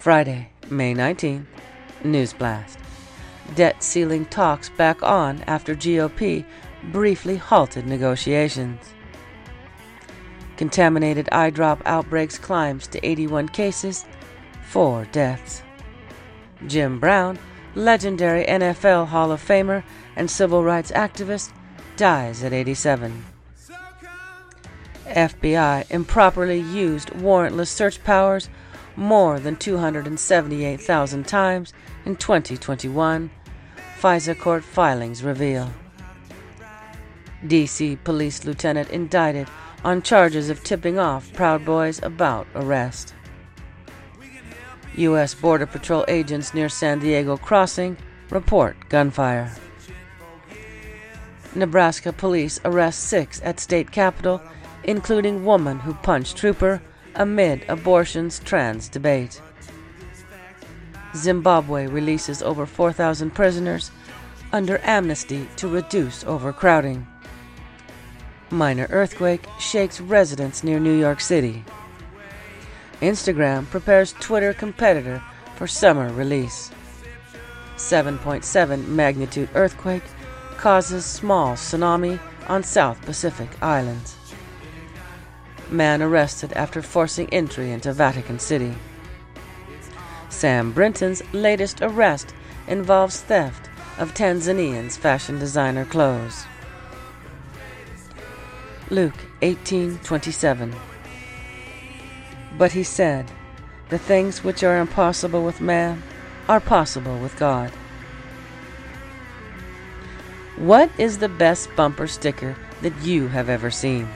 Friday, May 19th, News Blast. Debt ceiling talks back on after GOP briefly halted negotiations. Contaminated eye drop outbreaks climbs to 81 cases, 4 deaths. Jim Brown, legendary NFL Hall of Famer and civil rights activist, dies at 87. FBI improperly used warrantless search powers more than 278,000 times in 2021, FISA court filings reveal. DC police lieutenant indicted on charges of tipping off Proud Boys about arrest. U.S. Border Patrol agents near San Diego crossing report gunfire. Nebraska police arrest six at state capitol, including woman who punched trooper amid abortion's trans debate. Zimbabwe releases over 4,000 prisoners under amnesty to reduce overcrowding. Minor earthquake shakes residents near New York City. Instagram prepares Twitter competitor for summer release. 7.7 magnitude earthquake causes small tsunami on South Pacific Islands. Man arrested after forcing entry into Vatican City. Sam Brinton's latest arrest involves theft of Tanzanian's fashion designer clothes. Luke 18:27 But he said, the things which are impossible with man are possible with God. What is the best bumper sticker that you have ever seen?